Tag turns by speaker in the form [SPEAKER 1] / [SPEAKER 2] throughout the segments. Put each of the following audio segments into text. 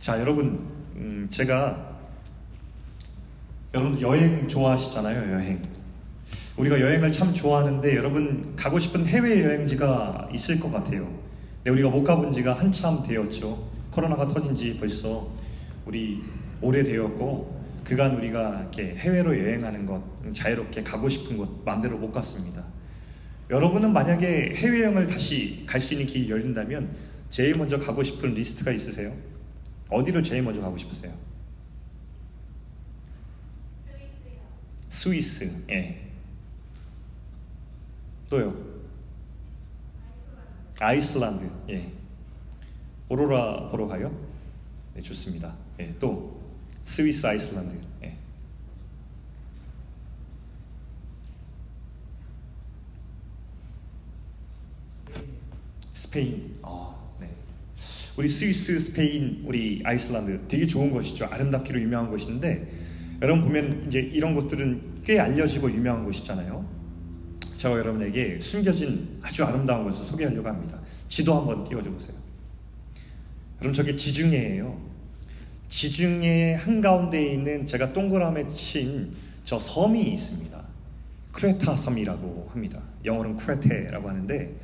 [SPEAKER 1] 자, 여러분, 음, 제가 여러분 여행 좋아하시잖아요, 여행. 우리가 여행을 참 좋아하는데 여러분 가고 싶은 해외 여행지가 있을 것 같아요. 근데 우리가 못 가본 지가 한참 되었죠. 코로나가 터진 지 벌써 우리 오래되었고 그간 우리가 이렇게 해외로 여행하는 것 자유롭게 가고 싶은 곳 마음대로 못 갔습니다. 여러분은 만약에 해외여행을 다시 갈 수 있는 길이 열린다면 제일 먼저 가고 싶은 리스트가 있으세요? 어디를 제일 먼저 가고 싶으세요? 스위스. 예. 또요. 아이슬란드. 예. 오로라 보러 가요? 네, 좋습니다. 예, 또 스위스 아이슬란드. 예. 스페인. 아, 네. 우리 스위스, 스페인, 우리 아이슬란드 되게 좋은 곳이죠. 아름답기로 유명한 곳인데 여러분 보면 이제 이런 곳들은 꽤 알려지고 유명한 곳이잖아요. 제가 여러분에게 숨겨진 아주 아름다운 곳을 소개하려고 합니다. 지도 한번 띄워줘 보세요. 여러분 저게 지중해예요. 지중해 한가운데에 있는 제가 동그라미 친 저 섬이 있습니다. 크레타 섬이라고 합니다. 영어로는 크레테라고 하는데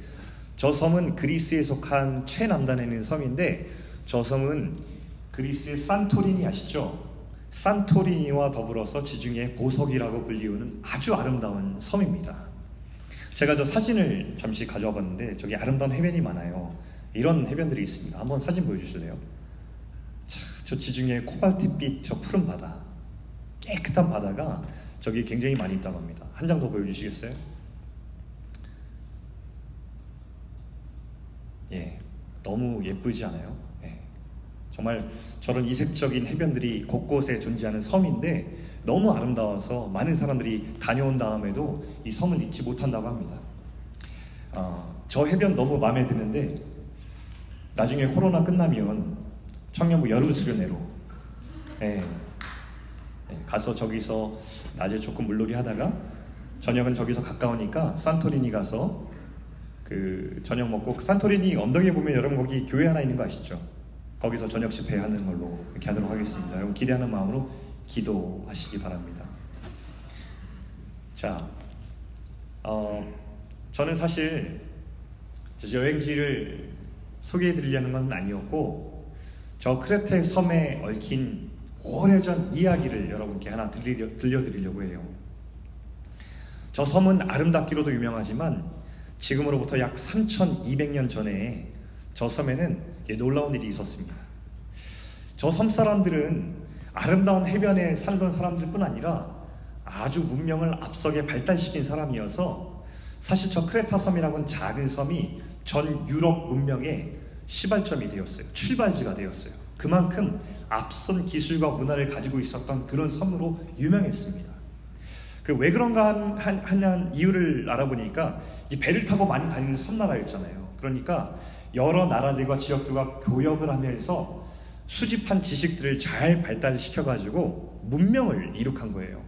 [SPEAKER 1] 저 섬은 그리스에 속한 최남단에 있는 섬인데 저 섬은 그리스의 산토리니 아시죠? 산토리니와 더불어서 지중해 보석이라고 불리우는 아주 아름다운 섬입니다. 제가 저 사진을 잠시 가져와 봤는데 저기 아름다운 해변이 많아요. 이런 해변들이 있습니다. 한번 사진 보여주실래요? 자, 저 지중해 코발트빛 저 푸른 바다 깨끗한 바다가 저기 굉장히 많이 있다고 합니다. 한 장 더 보여주시겠어요? 예, 너무 예쁘지 않아요? 예, 정말 저런 이색적인 해변들이 곳곳에 존재하는 섬인데 너무 아름다워서 많은 사람들이 다녀온 다음에도 이 섬을 잊지 못한다고 합니다. 어, 저 해변 너무 마음에 드는데 나중에 코로나 끝나면 청년부 여름 수련회로 예, 예, 가서 저기서 낮에 조금 물놀이 하다가 저녁은 저기서 가까우니까 산토리니 가서 그 저녁 먹고 그 산토리니 언덕에 보면 여러분 거기 교회 하나 있는 거 아시죠? 거기서 저녁 집회하는 걸로 이렇게 하도록 하겠습니다. 여러분 기대하는 마음으로 기도하시기 바랍니다. 자, 어, 저는 사실 여행지를 소개해 드리려는 것은 아니었고 저 크레테 섬에 얽힌 오래전 이야기를 여러분께 하나 들려, 들려드리려고 해요. 저 섬은 아름답기로도 유명하지만 지금으로부터 약 3,200년 전에 저 섬에는 놀라운 일이 있었습니다. 저 섬 사람들은 아름다운 해변에 살던 사람들뿐 아니라 아주 문명을 앞서게 발달시킨 사람이어서 사실 저 크레타 섬이라고는 작은 섬이 전 유럽 문명의 시발점이 되었어요. 출발지가 되었어요. 그만큼 앞선 기술과 문화를 가지고 있었던 그런 섬으로 유명했습니다. 그 왜 그런가 한, 한, 이유를 알아보니까 이 배를 타고 많이 다니는 섬나라였잖아요. 그러니까 여러 나라들과 지역들과 교역을 하면서 수집한 지식들을 잘 발달시켜가지고 문명을 이룩한 거예요.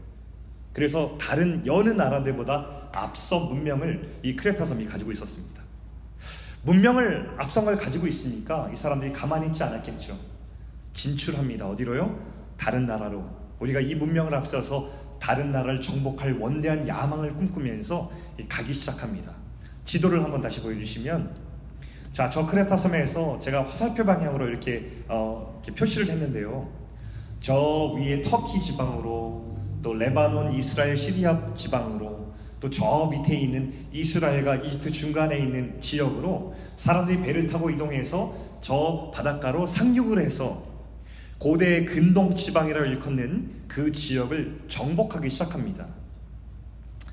[SPEAKER 1] 그래서 다른 여느 나라들보다 앞서 문명을 이 크레타 섬이 가지고 있었습니다. 문명을 앞선 걸 가지고 있으니까 이 사람들이 가만히 있지 않았겠죠. 진출합니다. 어디로요? 다른 나라로. 우리가 이 문명을 앞서서 다른 나라를 정복할 원대한 야망을 꿈꾸면서 가기 시작합니다. 지도를 한번 다시 보여주시면 자, 저 크레타 섬에서 제가 화살표 방향으로 이렇게, 어, 이렇게 표시를 했는데요. 저 위에 터키 지방으로 또 레바논, 이스라엘, 시리아 지방으로 또 저 밑에 있는 이스라엘과 이집트 중간에 있는 지역으로 사람들이 배를 타고 이동해서 저 바닷가로 상륙을 해서 고대 근동 지방이라고 일컫는 그 지역을 정복하기 시작합니다.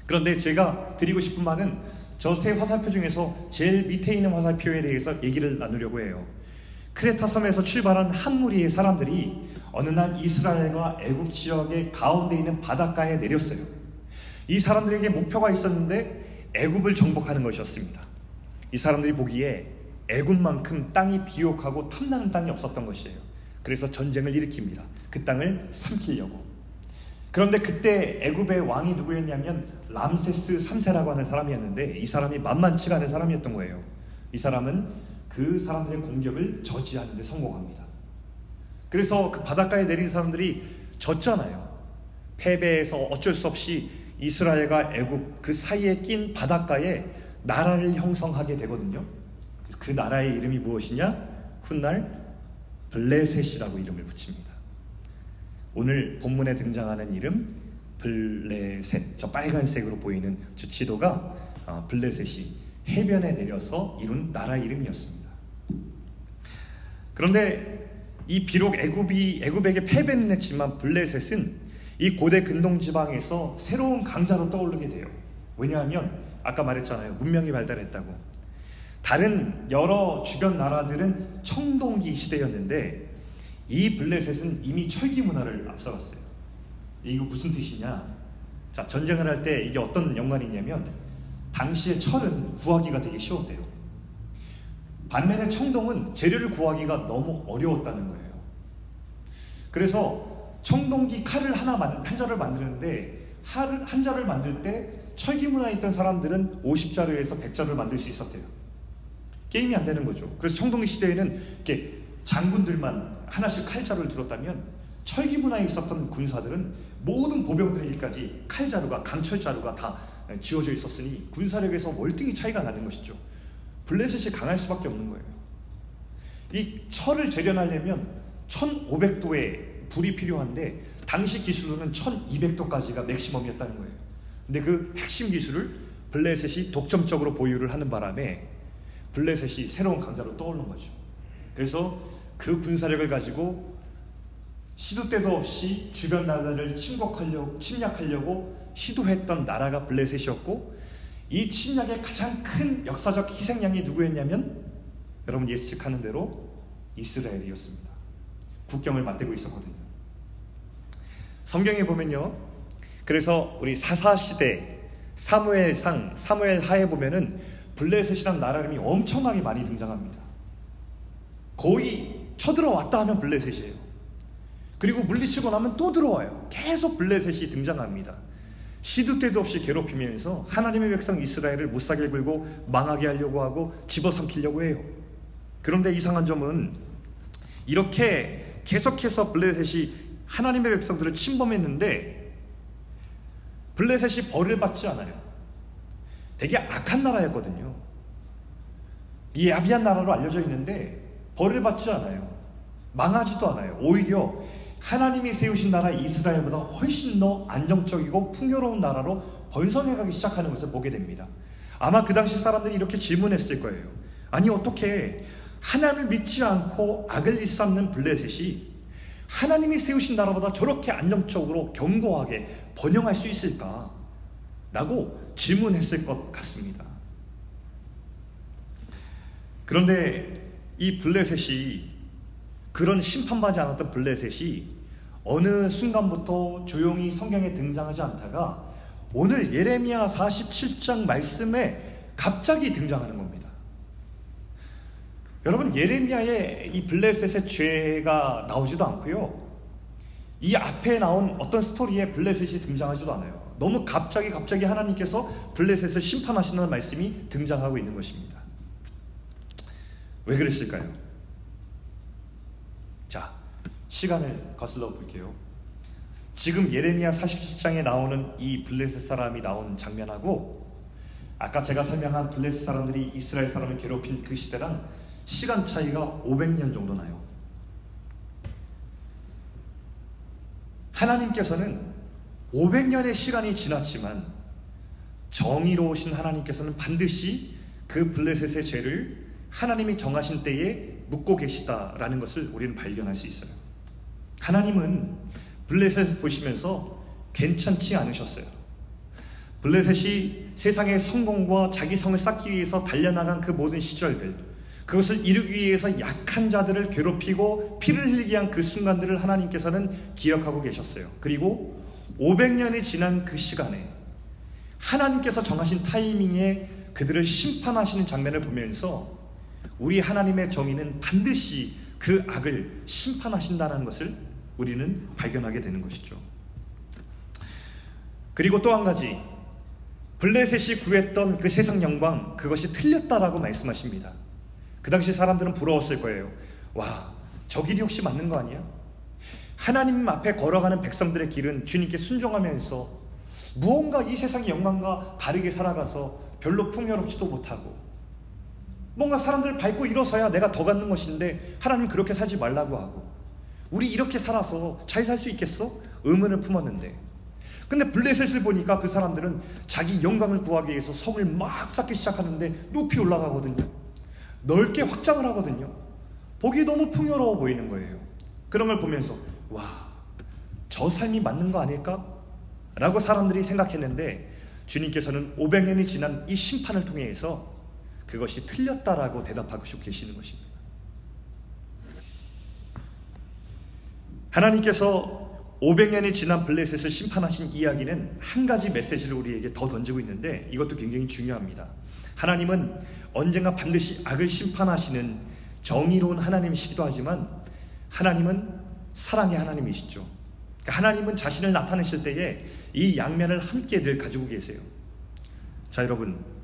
[SPEAKER 1] 그런데 제가 드리고 싶은 말은 저 세 화살표 중에서 제일 밑에 있는 화살표에 대해서 얘기를 나누려고 해요. 크레타 섬에서 출발한 한 무리의 사람들이 어느 날 이스라엘과 애국 지역의 가운데 있는 바닷가에 내렸어요. 이 사람들에게 목표가 있었는데 애굽을 정복하는 것이었습니다. 이 사람들이 보기에 애굽만큼 땅이 비옥하고 탐나는 땅이 없었던 것이에요. 그래서 전쟁을 일으킵니다. 그 땅을 삼키려고. 그런데 그때 애굽의 왕이 누구였냐면 람세스 3세라고 하는 사람이었는데 이 사람이 만만치가 않은 사람이었던 거예요. 이 사람은 그 사람들의 공격을 저지하는 데 성공합니다. 그래서 그 바닷가에 내린 사람들이 졌잖아요. 패배해서 어쩔 수 없이 이스라엘과 애굽 그 사이에 낀 바닷가에 나라를 형성하게 되거든요. 그 나라의 이름이 무엇이냐? 훗날 블레셋이라고 이름을 붙입니다. 오늘 본문에 등장하는 이름 블레셋, 저 빨간색으로 보이는 저 지도가 어, 블레셋이 해변에 내려서 이룬 나라 이름이었습니다. 그런데 이 비록 애굽이 애굽에게 패배는 했지만 블레셋은 이 고대 근동 지방에서 새로운 강자로 떠오르게 돼요. 왜냐하면 아까 말했잖아요. 문명이 발달했다고. 다른 여러 주변 나라들은 청동기 시대였는데 이 블레셋은 이미 철기 문화를 앞서갔어요. 이거 무슨 뜻이냐? 자, 전쟁을 할 때 이게 어떤 연관이냐면 당시에 철은 구하기가 되게 쉬웠대요. 반면에 청동은 재료를 구하기가 너무 어려웠다는 거예요. 그래서 청동기 칼을 하나 한 자를 만드는데 한 자를 만들 때 철기 문화에 있던 사람들은 50자루에서 100자루를 만들 수 있었대요. 게임이 안 되는 거죠. 그래서 청동기 시대에는 이렇게 장군들만 하나씩 칼자루를 들었다면 철기 문화에 있었던 군사들은 모든 보병들에게까지 칼자루가 강철자루가 다 지어져 있었으니 군사력에서 월등히 차이가 나는 것이죠. 블레셋이 강할 수밖에 없는 거예요. 이 철을 재련하려면 1500도의 불이 필요한데 당시 기술로는 1200도까지가 맥시멈이었다는 거예요. 근데 그 핵심 기술을 블레셋이 독점적으로 보유를 하는 바람에 블레셋이 새로운 강자로 떠오른 거죠. 그래서 그 군사력을 가지고 시도 때도 없이 주변 나라를 침공하려고 침략하려고 시도했던 나라가 블레셋이었고 이 침략의 가장 큰 역사적 희생양이 누구였냐면 여러분 예측하는 대로 이스라엘이었습니다. 국경을 맞대고 있었거든요. 성경에 보면요. 그래서 우리 사사 시대 사무엘상 사무엘 하에 보면은 블레셋이란 나라 이름이 엄청나게 많이 등장합니다. 거의 쳐들어왔다 하면 블레셋이에요. 그리고 물리치고 나면 또 들어와요. 계속 블레셋이 등장합니다. 시도 때도 없이 괴롭히면서 하나님의 백성 이스라엘을 못사게 굴고 망하게 하려고 하고 집어삼키려고 해요. 그런데 이상한 점은 이렇게 계속해서 블레셋이 하나님의 백성들을 침범했는데 블레셋이 벌을 받지 않아요. 되게 악한 나라였거든요. 이 야비한 나라로 알려져 있는데 벌을 받지 않아요. 망하지도 않아요. 오히려 하나님이 세우신 나라 이스라엘보다 훨씬 더 안정적이고 풍요로운 나라로 번성해가기 시작하는 것을 보게 됩니다. 아마 그 당시 사람들이 이렇게 질문했을 거예요. 아니 어떻게 하나님을 믿지 않고 악을 일삼는 블레셋이 하나님이 세우신 나라보다 저렇게 안정적으로 견고하게 번영할 수 있을까? 라고 질문했을 것 같습니다. 그런데 이 블레셋이 그런 심판받지 않았던 블레셋이 어느 순간부터 조용히 성경에 등장하지 않다가 오늘 예레미야 47장 말씀에 갑자기 등장하는 겁니다. 여러분 예레미야의 이 블레셋의 죄가 나오지도 않고요. 이 앞에 나온 어떤 스토리에 블레셋이 등장하지도 않아요. 너무 갑자기 갑자기 하나님께서 블레셋을 심판하시는 말씀이 등장하고 있는 것입니다. 왜 그랬을까요? 자, 시간을 거슬러 볼게요. 지금 예레미야 47장에 나오는 이 블레셋 사람이 나온 장면하고 아까 제가 설명한 블레셋 사람들이 이스라엘 사람을 괴롭힌 그 시대랑 시간 차이가 500년 정도 나요. 하나님께서는 500년의 시간이 지났지만 정의로우신 하나님께서는 반드시 그 블레셋의 죄를 하나님이 정하신 때에 묻고 계시다라는 것을 우리는 발견할 수 있어요. 하나님은 블레셋을 보시면서 괜찮지 않으셨어요. 블레셋이 세상의 성공과 자기 성을 쌓기 위해서 달려나간 그 모든 시절들, 그것을 이루기 위해서 약한 자들을 괴롭히고 피를 흘리게 한 그 순간들을 하나님께서는 기억하고 계셨어요. 그리고 500년이 지난 그 시간에 하나님께서 정하신 타이밍에 그들을 심판하시는 장면을 보면서 우리 하나님의 정의는 반드시 그 악을 심판하신다는 것을 우리는 발견하게 되는 것이죠. 그리고 또 한 가지 블레셋이 구했던 그 세상 영광 그것이 틀렸다라고 말씀하십니다. 그 당시 사람들은 부러웠을 거예요. 와 저 길이 혹시 맞는 거 아니야? 하나님 앞에 걸어가는 백성들의 길은 주님께 순종하면서 무언가 이 세상의 영광과 다르게 살아가서 별로 풍요롭지도 못하고 뭔가 사람들을 밟고 일어서야 내가 더 갖는 것인데 하나님 그렇게 살지 말라고 하고 우리 이렇게 살아서 잘 살 수 있겠어? 의문을 품었는데 근데 블레셋을 보니까 그 사람들은 자기 영광을 구하기 위해서 성을 막 쌓기 시작하는데 높이 올라가거든요. 넓게 확장을 하거든요. 보기 너무 풍요로워 보이는 거예요. 그런 걸 보면서 와, 저 삶이 맞는 거 아닐까? 라고 사람들이 생각했는데 주님께서는 500년이 지난 이 심판을 통해서 그것이 틀렸다라고 대답하고 계시는 것입니다. 하나님께서 500년이 지난 블레셋을 심판하신 이야기는 한 가지 메시지를 우리에게 더 던지고 있는데 이것도 굉장히 중요합니다. 하나님은 언젠가 반드시 악을 심판하시는 정의로운 하나님이시기도 하지만 하나님은 사랑의 하나님이시죠. 그러니까 하나님은 자신을 나타내실 때에 이 양면을 함께 늘 가지고 계세요. 자, 여러분.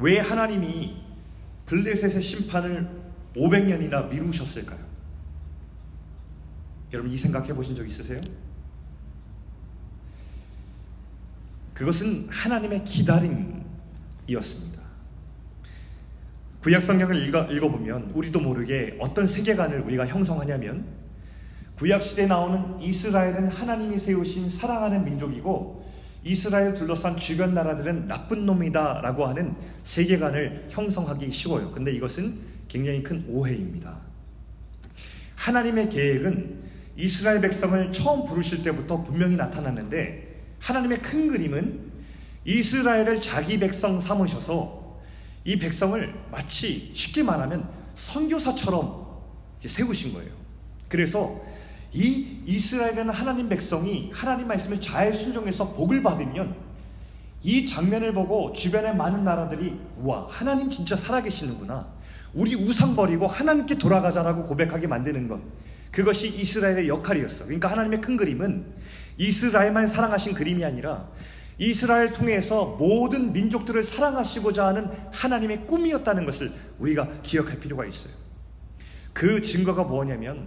[SPEAKER 1] 왜 하나님이 블레셋의 심판을 500년이나 미루셨을까요? 여러분 이 생각해 보신 적 있으세요? 그것은 하나님의 기다림이었습니다. 구약 성경을 읽어, 읽어보면 우리도 모르게 어떤 세계관을 우리가 형성하냐면 구약 시대에 나오는 이스라엘은 하나님이 세우신 사랑하는 민족이고 이스라엘 둘러싼 주변 나라들은 나쁜 놈이다라고 하는 세계관을 형성하기 쉬워요. 근데 이것은 굉장히 큰 오해입니다. 하나님의 계획은 이스라엘 백성을 처음 부르실 때부터 분명히 나타났는데 하나님의 큰 그림은 이스라엘을 자기 백성 삼으셔서 이 백성을 마치 쉽게 말하면 선교사처럼 세우신 거예요. 그래서 이 이스라엘이라는 하나님 백성이 하나님 말씀을 잘 순종해서 복을 받으면 이 장면을 보고 주변의 많은 나라들이 와 하나님 진짜 살아계시는구나 우리 우상 버리고 하나님께 돌아가자라고 고백하게 만드는 것 그것이 이스라엘의 역할이었어. 그러니까 하나님의 큰 그림은 이스라엘만 사랑하신 그림이 아니라 이스라엘 통해서 모든 민족들을 사랑하시고자 하는 하나님의 꿈이었다는 것을 우리가 기억할 필요가 있어요. 그 증거가 뭐냐면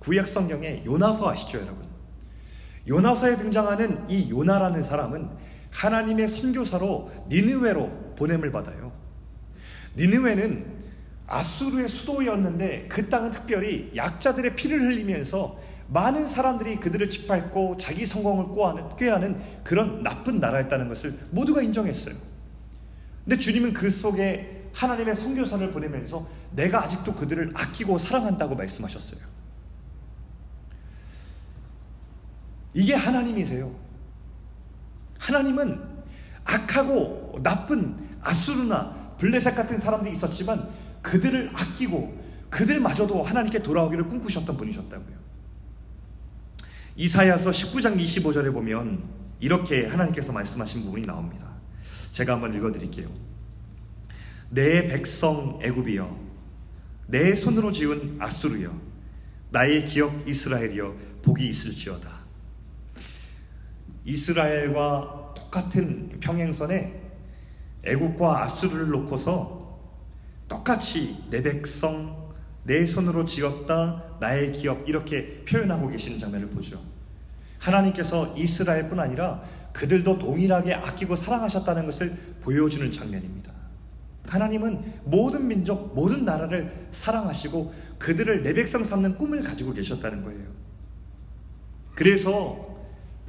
[SPEAKER 1] 구약 성경의 요나서 아시죠, 여러분? 요나서에 등장하는 이 요나라는 사람은 하나님의 선교사로 니느웨로 보냄을 받아요. 니느웨는 아수르의 수도였는데 그 땅은 특별히 약자들의 피를 흘리면서 많은 사람들이 그들을 짓밟고 자기 성공을 꾀하는, 그런 나쁜 나라였다는 것을 모두가 인정했어요. 근데 주님은 그 속에 하나님의 성교사를 보내면서 내가 아직도 그들을 아끼고 사랑한다고 말씀하셨어요. 이게 하나님이세요. 하나님은 악하고 나쁜 아수르나 블레셋 같은 사람들이 있었지만 그들을 아끼고 그들마저도 하나님께 돌아오기를 꿈꾸셨던 분이셨다고요. 이사야서 19장 25절에 보면 이렇게 하나님께서 말씀하신 부분이 나옵니다. 제가 한번 읽어 드릴게요. 내 백성 애굽이여 내 손으로 지은 아수르여 나의 기업 이스라엘이여 복이 있을지어다. 이스라엘과 똑같은 평행선에 애굽과 아수르를 놓고서 똑같이 내 백성, 내 손으로 지었다, 나의 기업, 이렇게 표현하고 계시는 장면을 보죠. 하나님께서 이스라엘뿐 아니라 그들도 동일하게 아끼고 사랑하셨다는 것을 보여주는 장면입니다. 하나님은 모든 민족, 모든 나라를 사랑하시고 그들을 내 백성 삼는 꿈을 가지고 계셨다는 거예요. 그래서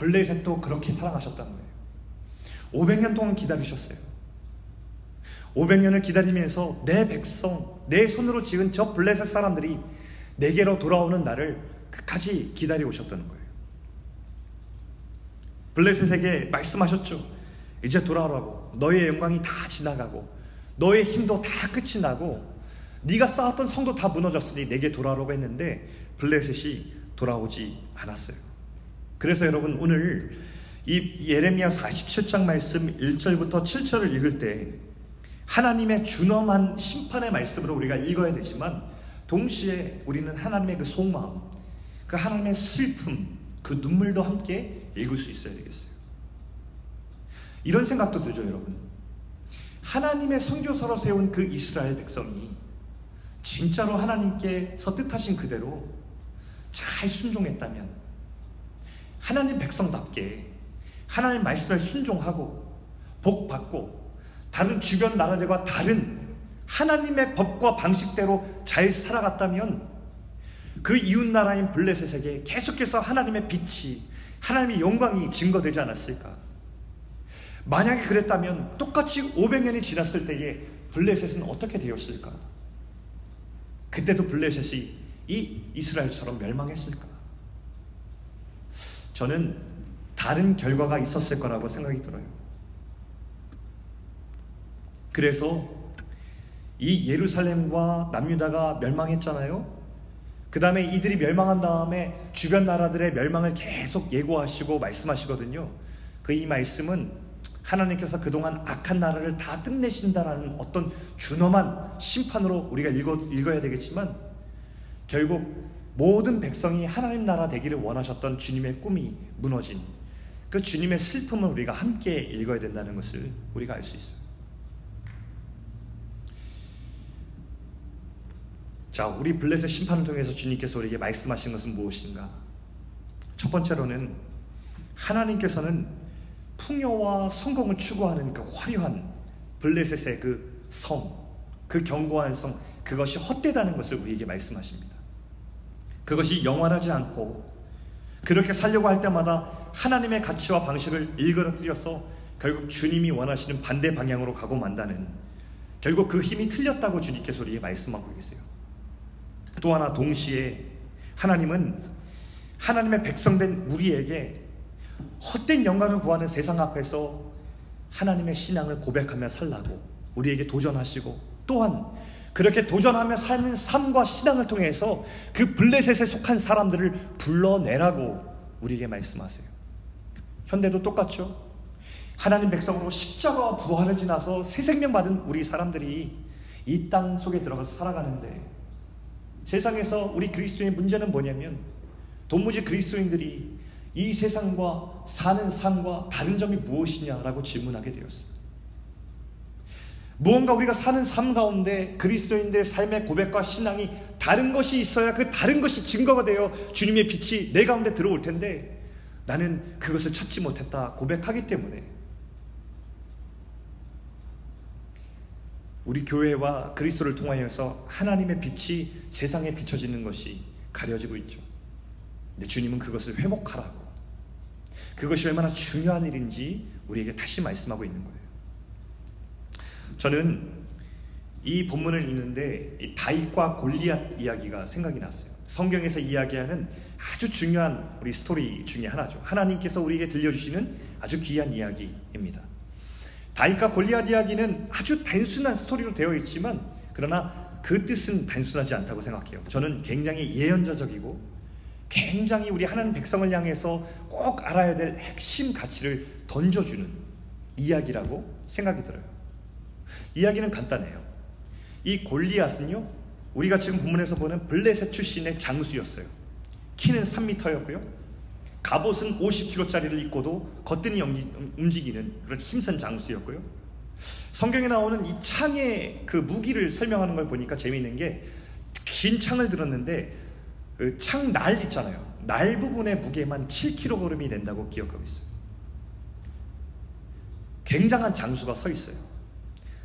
[SPEAKER 1] 블레셋도 그렇게 사랑하셨다는 거예요. 500년 동안 기다리셨어요. 500년을 기다리면서 내 백성, 내 손으로 지은 저 블레셋 사람들이 내게로 돌아오는 날을 끝까지 기다려 오셨다는 거예요. 블레셋에게 말씀하셨죠. 이제 돌아오라고. 너의 영광이 다 지나가고 너의 힘도 다 끝이 나고 네가 쌓았던 성도 다 무너졌으니 내게 돌아오라고 했는데 블레셋이 돌아오지 않았어요. 그래서 여러분 오늘 이 예레미야 47장 말씀 1절부터 7절을 읽을 때 하나님의 준엄한 심판의 말씀으로 우리가 읽어야 되지만 동시에 우리는 하나님의 그 속마음, 그 하나님의 슬픔, 그 눈물도 함께 읽을 수 있어야 되겠어요. 이런 생각도 들죠, 여러분. 하나님의 선교사로 세운 그 이스라엘 백성이 진짜로 하나님께서 뜻하신 그대로 잘 순종했다면 하나님 백성답게 하나님 말씀에 순종하고 복 받고 다른 주변 나라들과 다른 하나님의 법과 방식대로 잘 살아갔다면 그 이웃 나라인 블레셋에게 계속해서 하나님의 빛이 하나님의 영광이 증거되지 않았을까? 만약에 그랬다면 똑같이 500년이 지났을 때에 블레셋은 어떻게 되었을까? 그때도 블레셋이 이 이스라엘처럼 멸망했을까? 저는 다른 결과가 있었을 거라고 생각이 들어요. 그래서 이 예루살렘과 남유다가 멸망했잖아요. 그 다음에 이들이 멸망한 다음에 주변 나라들의 멸망을 계속 예고하시고 말씀하시거든요. 그 이 말씀은 하나님께서 그동안 악한 나라를 다 끝내신다라는 어떤 준엄한 심판으로 우리가 읽어, 읽어야 되겠지만 결국 모든 백성이 하나님 나라 되기를 원하셨던 주님의 꿈이 무너진 그 주님의 슬픔을 우리가 함께 읽어야 된다는 것을 우리가 알 수 있어요. 자, 우리 블레셋 심판을 통해서 주님께서 우리에게 말씀하신 것은 무엇인가? 첫 번째로는 하나님께서는 풍요와 성공을 추구하는 그 화려한 블레셋의 그 성, 그 견고한 성, 그것이 헛되다는 것을 우리에게 말씀하십니다. 그것이 영원하지 않고 그렇게 살려고 할 때마다 하나님의 가치와 방식을 일그러뜨려서 결국 주님이 원하시는 반대 방향으로 가고 만다는 결국 그 힘이 틀렸다고 주님께서 우리에게 말씀하고 계세요. 또 하나 동시에 하나님은 하나님의 백성된 우리에게 헛된 영광을 구하는 세상 앞에서 하나님의 신앙을 고백하며 살라고 우리에게 도전하시고 또한 그렇게 도전하며 사는 삶과 신앙을 통해서 그 블레셋에 속한 사람들을 불러내라고 우리에게 말씀하세요. 현대도 똑같죠. 하나님 백성으로 십자가와 부활을 지나서 새 생명 받은 우리 사람들이 이 땅 속에 들어가서 살아가는데 세상에서 우리 그리스도인의 문제는 뭐냐면 도무지 그리스도인들이 이 세상과 사는 삶과 다른 점이 무엇이냐라고 질문하게 되었습니다. 무언가 우리가 사는 삶 가운데 그리스도인들의 삶의 고백과 신앙이 다른 것이 있어야 그 다른 것이 증거가 되어 주님의 빛이 내 가운데 들어올 텐데 나는 그것을 찾지 못했다 고백하기 때문에 우리 교회와 그리스도를 통하여서 하나님의 빛이 세상에 비춰지는 것이 가려지고 있죠. 근데 주님은 그것을 회복하라고 그것이 얼마나 중요한 일인지 우리에게 다시 말씀하고 있는 거예요. 저는 이 본문을 읽는데 이 다윗과 골리앗 이야기가 생각이 났어요. 성경에서 이야기하는 아주 중요한 우리 스토리 중에 하나죠. 하나님께서 우리에게 들려주시는 아주 귀한 이야기입니다. 다윗과 골리앗 이야기는 아주 단순한 스토리로 되어 있지만 그러나 그 뜻은 단순하지 않다고 생각해요. 저는 굉장히 예언자적이고 굉장히 우리 하나님 백성을 향해서 꼭 알아야 될 핵심 가치를 던져주는 이야기라고 생각이 들어요. 이야기는 간단해요. 이 골리앗은요, 우리가 지금 본문에서 보는 블레셋 출신의 장수였어요. 키는 3m였고요. 갑옷은 50kg짜리를 입고도 거뜬히 움직이는 그런 힘센 장수였고요. 성경에 나오는 이 창의 그 무기를 설명하는 걸 보니까 재미있는 게 긴 창을 들었는데 그 창날 있잖아요. 날 부분의 무게만 7kg이 된다고 기억하고 있어요. 굉장한 장수가 서 있어요.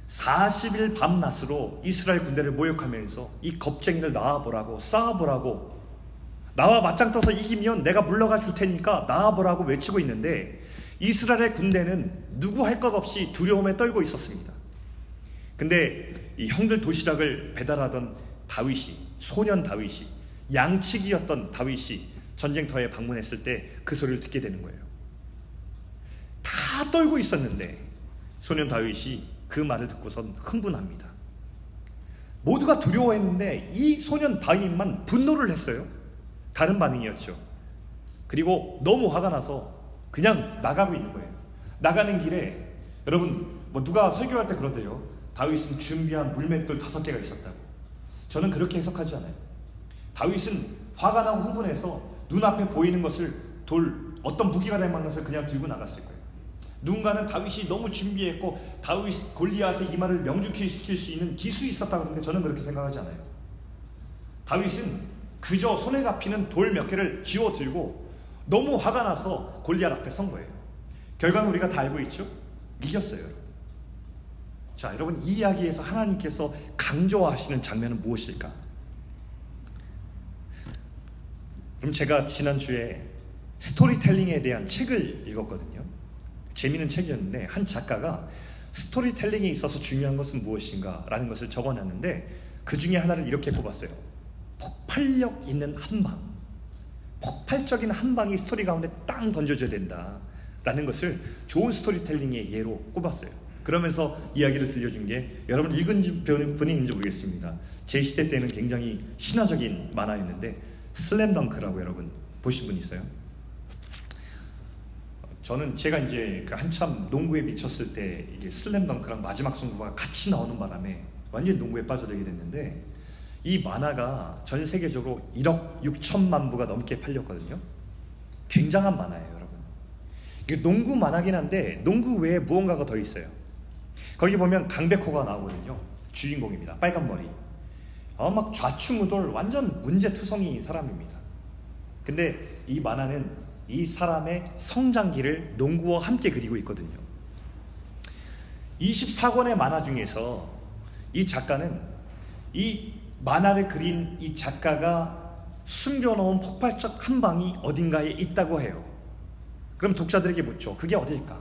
[SPEAKER 1] 40일 밤낮으로 이스라엘 군대를 모욕하면서 이 겁쟁이를 나와보라고 싸워보라고 나와 맞짱 떠서 이기면 내가 물러가 줄 테니까 나와보라고 외치고 있는데 이스라엘의 군대는 누구 할 것 없이 두려움에 떨고 있었습니다. 근데 이 형들 도시락을 배달하던 다윗이 소년 다윗이 양치기였던 다윗이 전쟁터에 방문했을 때 그 소리를 듣게 되는 거예요. 다 떨고 있었는데 소년 다윗이 그 말을 듣고선 흥분합니다. 모두가 두려워했는데 이 소년 다윗만 분노를 했어요. 다른 반응이었죠. 그리고 너무 화가 나서 그냥 나가고 있는 거예요. 나가는 길에 여러분 뭐 누가 설교할 때 그러대요. 다윗은 준비한 물맷돌 다섯 개가 있었다고. 저는 그렇게 해석하지 않아요. 다윗은 화가 나고 흥분해서 눈앞에 보이는 것을 돌 어떤 무기가 될 만한 것을 그냥 들고 나갔을 거예요. 누군가는 다윗이 너무 준비했고 다윗 골리앗의 이마를 명중시킬 수 있는 기술이 있었다 그러는데 저는 그렇게 생각하지 않아요. 다윗은 그저 손에 잡히는 돌 몇 개를 쥐어 들고 너무 화가 나서 골리앗 앞에 선 거예요. 결과는 우리가 다 알고 있죠? 이겼어요. 자, 여러분 이 이야기에서 하나님께서 강조하시는 장면은 무엇일까? 그럼 제가 지난주에 스토리텔링에 대한 책을 읽었거든요. 재미있는 책이었는데 한 작가가 스토리텔링에 있어서 중요한 것은 무엇인가 라는 것을 적어놨는데 그 중에 하나를 이렇게 뽑았어요. 폭발력 있는 한 방. 폭발적인 한 방이 스토리 가운데 땅 던져줘야 된다. 라는 것을 좋은 스토리텔링의 예로 꼽았어요. 그러면서 이야기를 들려준 게 여러분 읽은 있는지 모르겠습니다. 제 시대 때는 굉장히 신화적인 만화였는데 슬램덩크라고 여러분 보신 분 있어요? 저는 제가 이제 그 한참 농구에 미쳤을 때 이게 슬램덩크랑 마지막 승부가 같이 나오는 바람에 완전히 농구에 빠져들게 됐는데 이 만화가 전 세계적으로 1억 6천만 부가 넘게 팔렸거든요. 굉장한 만화예요, 여러분. 이게 농구 만화긴 한데 농구 외에 무언가가 더 있어요. 거기 보면 강백호가 나오거든요. 주인공입니다. 빨간 머리. 어, 막 좌충우돌 완전 문제투성이 사람입니다. 근데 이 만화는 이 사람의 성장기를 농구와 함께 그리고 있거든요. 24권의 만화 중에서 이 작가는 이 만화를 그린 이 작가가 숨겨놓은 폭발적 한 방이 어딘가에 있다고 해요. 그럼 독자들에게 묻죠. 그게 어딜까?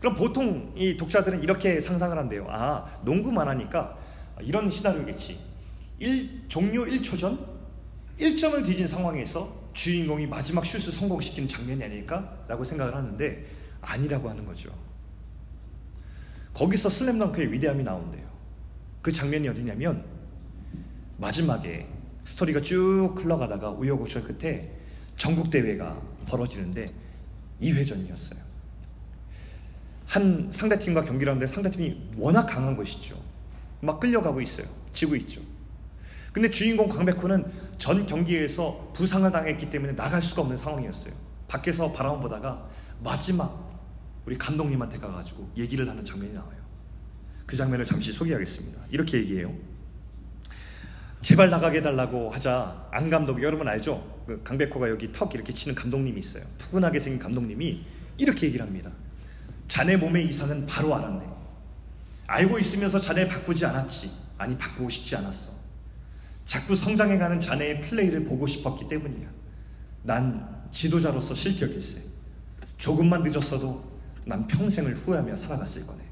[SPEAKER 1] 그럼 보통 이 독자들은 이렇게 상상을 한대요. 아, 농구 만화니까 이런 시나리오겠지. 1, 종료 1초 전 1점을 뒤진 상황에서 주인공이 마지막 슛을 성공시키는 장면이 아닐까라고 생각을 하는데 아니라고 하는 거죠. 거기서 슬램덩크의 위대함이 나온대요. 그 장면이 어디냐면 마지막에 스토리가 쭉 흘러가다가 우여곡절 끝에 전국 대회가 벌어지는데 2회전이었어요. 한 상대팀과 경기를 하는데 상대팀이 워낙 강한 것이죠. 막 끌려가고 있어요. 지고 있죠. 근데 주인공 강백호는 전 경기에서 부상을 당했기 때문에 나갈 수가 없는 상황이었어요. 밖에서 바라만 보다가 마지막 우리 감독님한테 가가지고 얘기를 하는 장면이 나와요. 그 장면을 잠시 소개하겠습니다. 이렇게 얘기해요. 제발 나가게 해달라고 하자 안 감독 여러분 알죠? 그 강백호가 여기 턱 이렇게 치는 감독님이 있어요. 푸근하게 생긴 감독님이 이렇게 얘기를 합니다. 자네 몸의 이상은 바로 알았네. 알고 있으면서 자네 바꾸지 않았지. 아니 바꾸고 싶지 않았어. 자꾸 성장해가는 자네의 플레이를 보고 싶었기 때문이야. 난 지도자로서 실격일세. 조금만 늦었어도 난 평생을 후회하며 살아갔을 거네.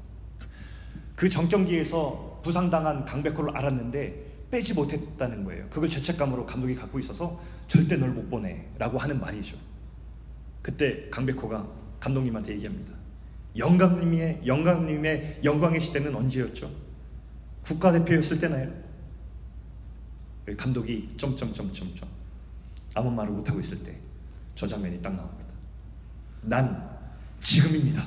[SPEAKER 1] 그 정경기에서 부상당한 강백호를 알았는데 빼지 못했다는 거예요. 그걸 죄책감으로 감독이 갖고 있어서 절대 널 못 보내라고 하는 말이죠. 그때 강백호가 감독님한테 얘기합니다. 영감님의 영감님의 영광의 시대는 언제였죠? 국가대표였을 때나요? 감독이 점점점점점 아무 말을 못하고 있을 때 저 장면이 딱 나옵니다. 난 지금입니다.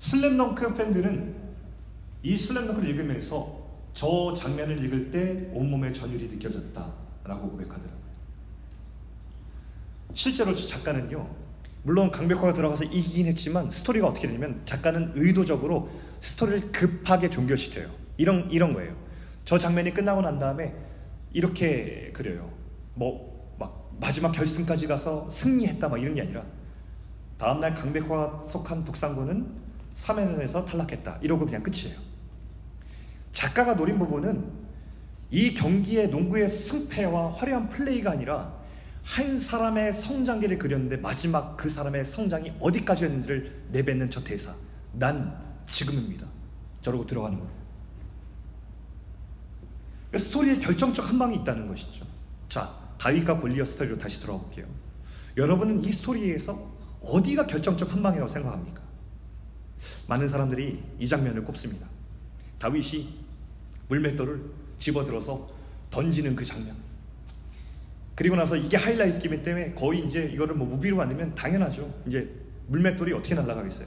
[SPEAKER 1] 슬램덩크 팬들은 이 슬램덩크를 읽으면서 저 장면을 읽을 때 온몸에 전율이 느껴졌다라고 고백하더라고요. 실제로 저 작가는요, 물론 강백호가 들어가서 이기긴 했지만 스토리가 어떻게 되냐면 작가는 의도적으로 스토리를 급하게 종결시켜요. 이런 이런 거예요. 저 장면이 끝나고 난 다음에 이렇게 그려요. 뭐 막 마지막 결승까지 가서 승리했다 막 이런 게 아니라 다음날 강백호가 속한 북상군은 3회전에서 탈락했다. 이러고 그냥 끝이에요. 작가가 노린 부분은 이 경기의 농구의 승패와 화려한 플레이가 아니라 한 사람의 성장기를 그렸는데 마지막 그 사람의 성장이 어디까지였는지를 내뱉는 저 대사. 난 지금입니다. 저러고 들어가는 거예요. 그러니까 스토리에 결정적 한 방이 있다는 것이죠. 자, 다윗과 골리앗 스토리로 다시 돌아가 볼게요. 여러분은 이 스토리에서 어디가 결정적 한 방이라고 생각합니까? 많은 사람들이 이 장면을 꼽습니다. 다윗이 물맷돌을 집어들어서 던지는 그 장면. 그리고 나서 이게 하이라이트이기 때문에 거의 이제 이거를 뭐 무비로 만들면 당연하죠. 이제 물맷돌이 어떻게 날아가겠어요?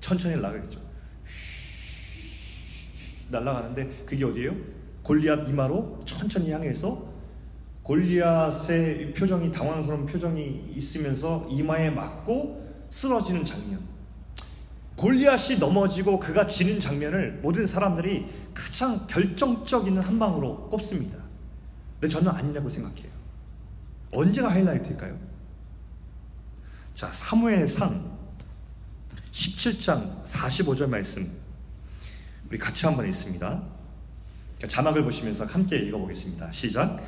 [SPEAKER 1] 천천히 날아가겠죠. 날아가는데 그게 어디예요? 골리앗 이마로 천천히 향해서 골리앗의 표정이 당황스러운 표정이 있으면서 이마에 맞고 쓰러지는 장면. 골리앗이 넘어지고 그가 지는 장면을 모든 사람들이 가장 결정적 인 한 방으로 꼽습니다. 근데 저는 아니라고 생각해요. 언제가 하이라이트일까요? 자, 사무엘상 17장 45절 말씀 우리 같이 한번 읽습니다. 자막을 보시면서 함께 읽어보겠습니다. 시작.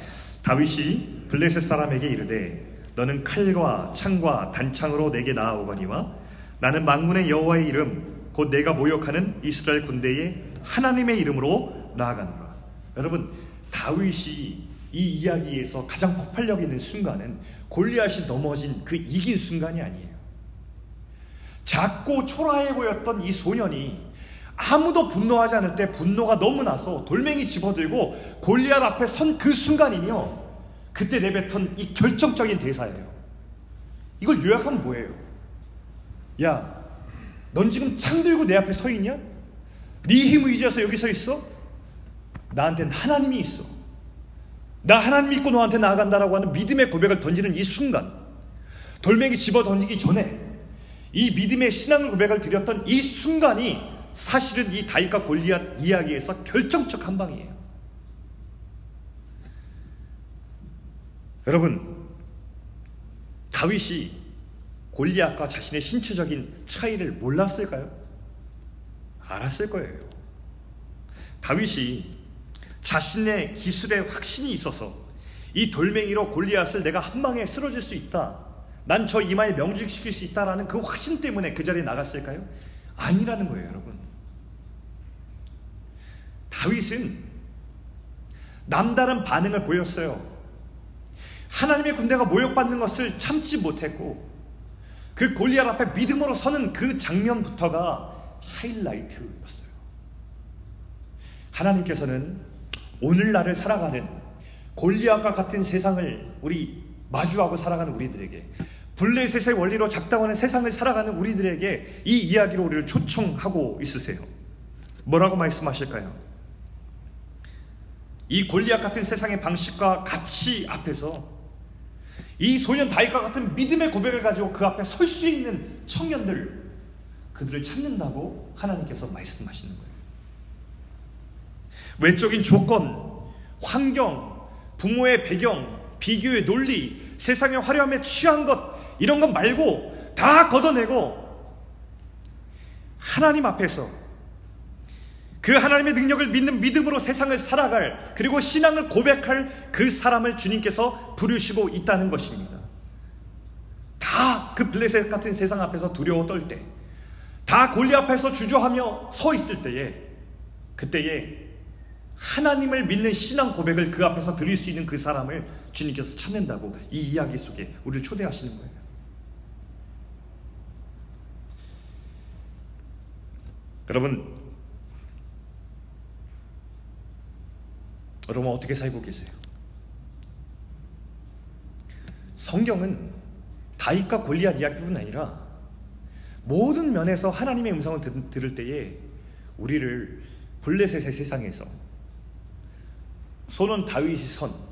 [SPEAKER 1] 다윗이 블레셋 사람에게 이르되 너는 칼과 창과 단창으로 내게 나아오거니와 나는 만군의 여호와의 이름 곧 내가 모욕하는 이스라엘 군대의 하나님의 이름으로 나아가노라. 여러분 다윗이 이 이야기에서 가장 폭발력 있는 순간은 골리앗이 넘어진 그 이긴 순간이 아니에요. 작고 초라해 보였던 이 소년이 아무도 분노하지 않을 때 분노가 너무 나서 돌멩이 집어들고 골리앗 앞에 선 그 순간이며 그때 내뱉은 이 결정적인 대사예요. 이걸 요약하면 뭐예요? 야, 넌 지금 창 들고 내 앞에 서 있냐? 네 힘 의지해서 여기 서 있어? 나한테는 하나님이 있어. 나 하나님 믿고 너한테 나아간다라고 하는 믿음의 고백을 던지는 이 순간, 돌멩이 집어 던지기 전에 이 믿음의 신앙 고백을 드렸던 이 순간이 사실은 이 다윗과 골리앗 이야기에서 결정적 한 방이에요. 여러분, 다윗이 골리앗과 자신의 신체적인 차이를 몰랐을까요? 알았을 거예요. 다윗이 자신의 기술에 확신이 있어서 이 돌멩이로 골리앗을 내가 한 방에 쓰러질 수 있다. 난 저 이마에 명중시킬 수 있다라는 그 확신 때문에 그 자리에 나갔을까요? 아니라는 거예요, 여러분. 다윗은 남다른 반응을 보였어요. 하나님의 군대가 모욕받는 것을 참지 못했고 그 골리앗 앞에 믿음으로 서는 그 장면부터가 하이라이트였어요. 하나님께서는 오늘날을 살아가는 골리앗과 같은 세상을 우리 마주하고 살아가는 우리들에게 블레셋의 원리로 작당하는 세상을 살아가는 우리들에게 이 이야기로 우리를 초청하고 있으세요. 뭐라고 말씀하실까요? 이 골리앗 같은 세상의 방식과 가치 앞에서 이 소년 다윗과 같은 믿음의 고백을 가지고 그 앞에 설 수 있는 청년들 그들을 찾는다고 하나님께서 말씀하시는 거예요. 외적인 조건, 환경, 부모의 배경, 비교의 논리, 세상의 화려함에 취한 것 이런 것 말고 다 걷어내고 하나님 앞에서 그 하나님의 능력을 믿는 믿음으로 세상을 살아갈 그리고 신앙을 고백할 그 사람을 주님께서 부르시고 있다는 것입니다. 다 그 블레셋 같은 세상 앞에서 두려워 떨 때, 다 골리 앞에서 주저하며 서 있을 때에, 그때에 하나님을 믿는 신앙 고백을 그 앞에서 드릴 수 있는 그 사람을 주님께서 찾는다고 이 이야기 속에 우리를 초대하시는 거예요. 여러분, 여러분 어떻게 살고 계세요? 성경은 다윗과 골리앗 이야기뿐 아니라 모든 면에서 하나님의 음성을 들, 을 때에 우리를 블레셋의 세상에서 손은 다윗이 선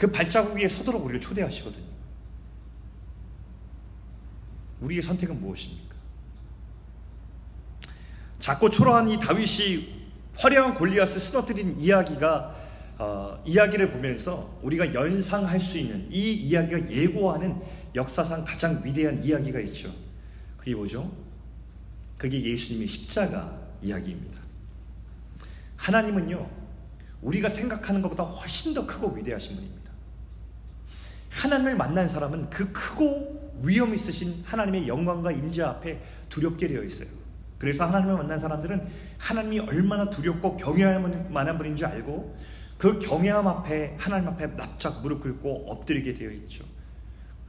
[SPEAKER 1] 그 발자국 위에 서도록 우리를 초대하시거든요. 우리의 선택은 무엇입니까? 작고 초라한 이 다윗이 화려한 골리앗을 쓰러뜨린 이야기가 어, 이야기를 보면서 우리가 연상할 수 있는 이 이야기가 예고하는 역사상 가장 위대한 이야기가 있죠. 그게 뭐죠? 그게 예수님의 십자가 이야기입니다. 하나님은요, 우리가 생각하는 것보다 훨씬 더 크고 위대하신 분입니다. 하나님을 만난 사람은 그 크고 위험 있으신 하나님의 영광과 임재 앞에 두렵게 되어 있어요. 그래서 하나님을 만난 사람들은 하나님이 얼마나 두렵고 경외할 만한 분인 줄 알고 그 경외함 앞에 하나님 앞에 납작 무릎 꿇고 엎드리게 되어 있죠.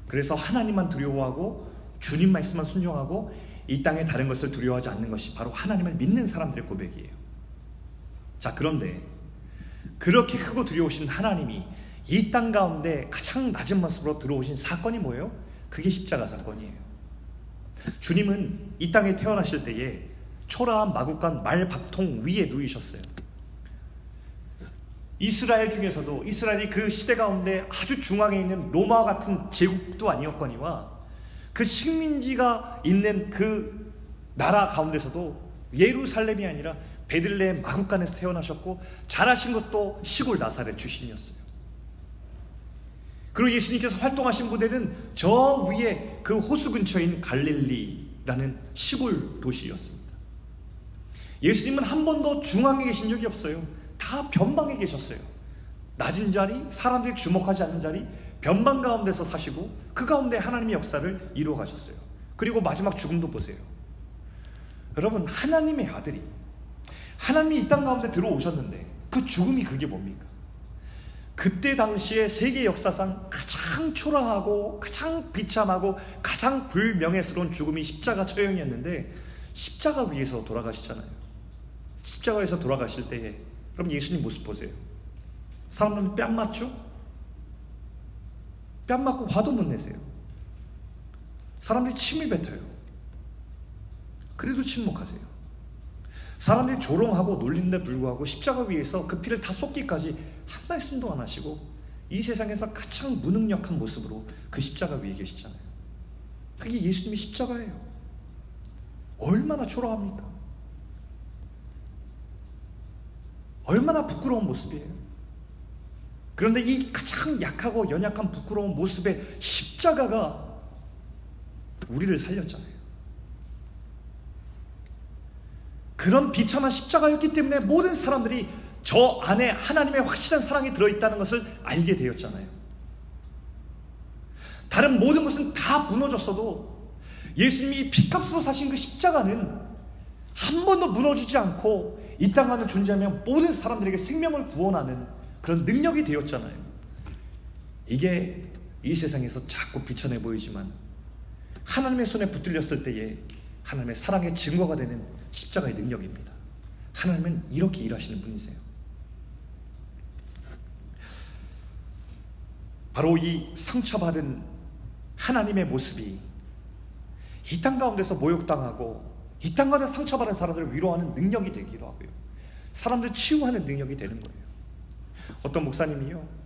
[SPEAKER 1] 그래서 하나님만 두려워하고 주님 말씀만 순종하고 이 땅의 다른 것을 두려워하지 않는 것이 바로 하나님을 믿는 사람들의 고백이에요. 자, 그런데 그렇게 크고 두려우신 하나님이 이 땅 가운데 가장 낮은 모습으로 들어오신 사건이 뭐예요? 그게 십자가 사건이에요. 주님은 이 땅에 태어나실 때에 초라한 마국간 말밥통 위에 누이셨어요. 이스라엘 중에서도 이스라엘이 그 시대 가운데 아주 중앙에 있는 로마 같은 제국도 아니었거니와 그 식민지가 있는 그 나라 가운데서도 예루살렘이 아니라 베들레헴 마국간에서 태어나셨고 자라신 것도 시골 나사렛 출신이었어요. 그리고 예수님께서 활동하신 부대는 저 위에 그 호수 근처인 갈릴리라는 시골 도시였습니다. 예수님은 한 번도 중앙에 계신 적이 없어요. 다 변방에 계셨어요. 낮은 자리, 사람들이 주목하지 않는 자리, 변방 가운데서 사시고 그 가운데 하나님의 역사를 이루어 가셨어요. 그리고 마지막 죽음도 보세요. 여러분, 하나님의 아들이 하나님이 이 땅 가운데 들어오셨는데 그 죽음이 그게 뭡니까? 그때 당시에 세계 역사상 가장 초라하고 가장 비참하고 가장 불명예스러운 죽음이 십자가 처형이었는데 십자가 위에서 돌아가시잖아요. 십자가에서 돌아가실 때에 그럼 예수님 모습 보세요. 사람들은 뺨 맞죠? 뺨 맞고 화도 못 내세요. 사람들이 침을 뱉어요. 그래도 침묵하세요. 사람들이 조롱하고 놀리는데 불구하고 십자가 위에서 그 피를 다 쏟기까지 한 말씀도 안 하시고 이 세상에서 가장 무능력한 모습으로 그 십자가 위에 계시잖아요. 그게 예수님이 십자가예요. 얼마나 초라합니까? 얼마나 부끄러운 모습이에요. 그런데 이 가장 약하고 연약한 부끄러운 모습의 십자가가 우리를 살렸잖아요. 그런 비참한 십자가였기 때문에 모든 사람들이 저 안에 하나님의 확실한 사랑이 들어있다는 것을 알게 되었잖아요. 다른 모든 것은 다 무너졌어도 예수님이 피값으로 사신 그 십자가는 한 번도 무너지지 않고 이 땅 안에 존재하며 모든 사람들에게 생명을 구원하는 그런 능력이 되었잖아요. 이게 이 세상에서 자꾸 비천해 보이지만 하나님의 손에 붙들렸을 때에 하나님의 사랑의 증거가 되는 십자가의 능력입니다. 하나님은 이렇게 일하시는 분이세요. 바로 이 상처받은 하나님의 모습이 이 땅 가운데서 모욕당하고 이 땅 가운데 상처받은 사람들을 위로하는 능력이 되기도 하고요. 사람들 치유하는 능력이 되는 거예요. 어떤 목사님이요.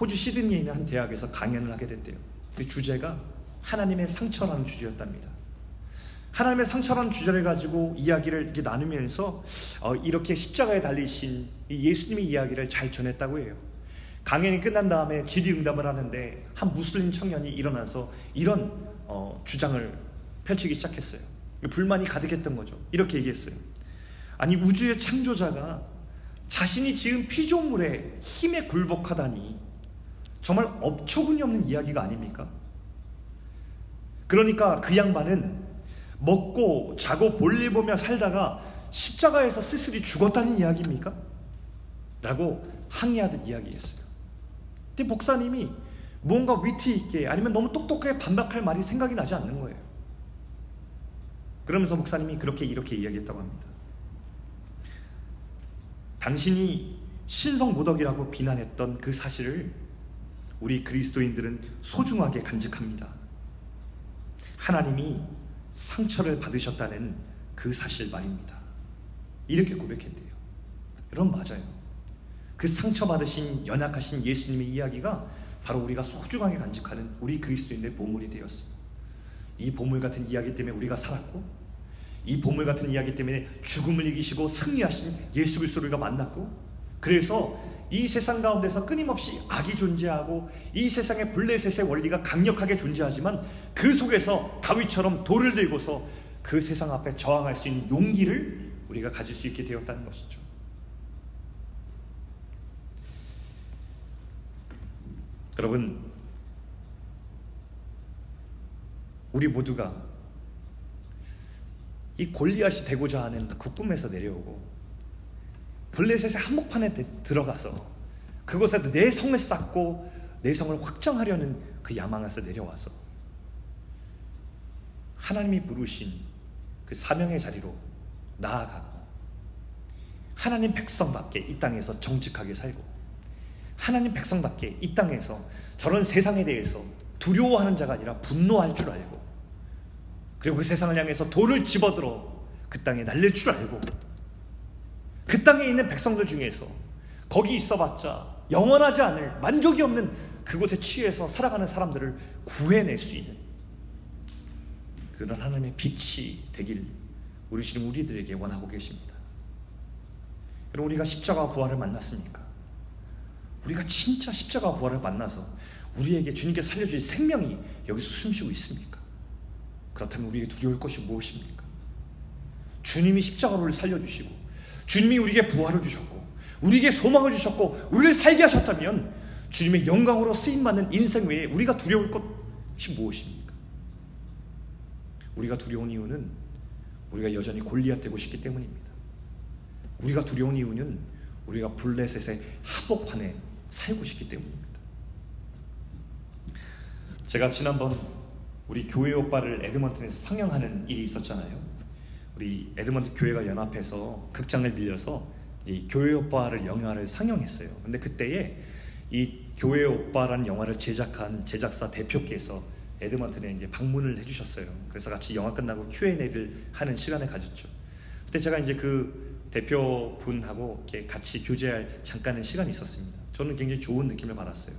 [SPEAKER 1] 호주 시드니에 있는 한 대학에서 강연을 하게 됐대요. 그 주제가 하나님의 상처라는 주제였답니다. 하나님의 상처라는 주제를 가지고 이야기를 이렇게 나누면서 어, 이렇게 십자가에 달리신 예수님의 이야기를 잘 전했다고 해요. 강연이 끝난 다음에 질의응답을 하는데 한 무슬림 청년이 일어나서 이런 어, 주장을 펼치기 시작했어요. 불만이 가득했던 거죠. 이렇게 얘기했어요. 아니 우주의 창조자가 자신이 지은 피조물에 힘에 굴복하다니 정말 업처구니 없는 이야기가 아닙니까? 그러니까 그 양반은 먹고 자고 볼일 보며 살다가 십자가에서 스스리 죽었다는 이야기입니까? 라고 항의하듯 이야기했어요. 근데 목사님이 무언가 위트 있게 아니면 너무 똑똑하게 반박할 말이 생각이 나지 않는 거예요. 그러면서 목사님이 그렇게 이렇게 이야기했다고 합니다. 당신이 신성모덕이라고 비난했던 그 사실을 우리 그리스도인들은 소중하게 간직합니다. 하나님이 상처를 받으셨다는 그 사실 말입니다. 이렇게 고백했대요. 여러분 맞아요. 그 상처받으신 연약하신 예수님의 이야기가 바로 우리가 소중하게 간직하는 우리 그리스도인의 보물이 되었어. 이 보물 같은 이야기 때문에 우리가 살았고 이 보물 같은 이야기 때문에 죽음을 이기시고 승리하신 예수 그리스도를 만났고 그래서 이 세상 가운데서 끊임없이 악이 존재하고 이 세상의 블레셋의 원리가 강력하게 존재하지만 그 속에서 다윗처럼 돌을 들고서 그 세상 앞에 저항할 수 있는 용기를 우리가 가질 수 있게 되었다는 것이죠. 여러분, 우리 모두가 이 골리앗이 되고자 하는 그 꿈에서 내려오고 블레셋의 한복판에 들어가서 그곳에서 내 성을 쌓고 내 성을 확정하려는 그 야망에서 내려와서 하나님이 부르신 그 사명의 자리로 나아가고 하나님 백성밖에 이 땅에서 정직하게 살고 하나님 백성밖에 이 땅에서 저런 세상에 대해서 두려워하는 자가 아니라 분노할 줄 알고 그리고 그 세상을 향해서 돌을 집어들어 그 땅에 날릴 줄 알고 그 땅에 있는 백성들 중에서 거기 있어봤자 영원하지 않을 만족이 없는 그곳에 취해서 살아가는 사람들을 구해낼 수 있는 그런 하나님의 빛이 되길 우리 주님 우리들에게 원하고 계십니다. 여러분 우리가 십자가 부활을 만났습니까? 우리가 진짜 십자가 부활을 만나서 우리에게 주님께 살려주신 생명이 여기서 숨쉬고 있습니까? 그렇다면 우리에게 두려울 것이 무엇입니까? 주님이 십자가를 살려주시고 주님이 우리에게 부활을 주셨고 우리에게 소망을 주셨고 우리를 살게 하셨다면 주님의 영광으로 쓰임받는 인생 외에 우리가 두려울 것이 무엇입니까? 우리가 두려운 이유는 우리가 여전히 골리앗 되고 싶기 때문입니다. 우리가 두려운 이유는 우리가 블레셋의 하복판에 살고 싶기 때문입니다. 제가 지난번 우리 교회 오빠를 에드먼튼에서 상영하는 일이 있었잖아요. 우리 에드먼튼 교회가 연합해서 극장을 빌려서 이 교회 오빠를 영화를 상영했어요. 근데 그때에 이 교회 오빠라는 영화를 제작한 제작사 대표께서 에드먼튼에 이제 방문을 해주셨어요. 그래서 같이 영화 끝나고 Q&A를 하는 시간을 가졌죠. 그때 제가 이제 그 대표분하고 이렇게 같이 교제할 잠깐의 시간이 있었습니다. 저는 굉장히 좋은 느낌을 받았어요.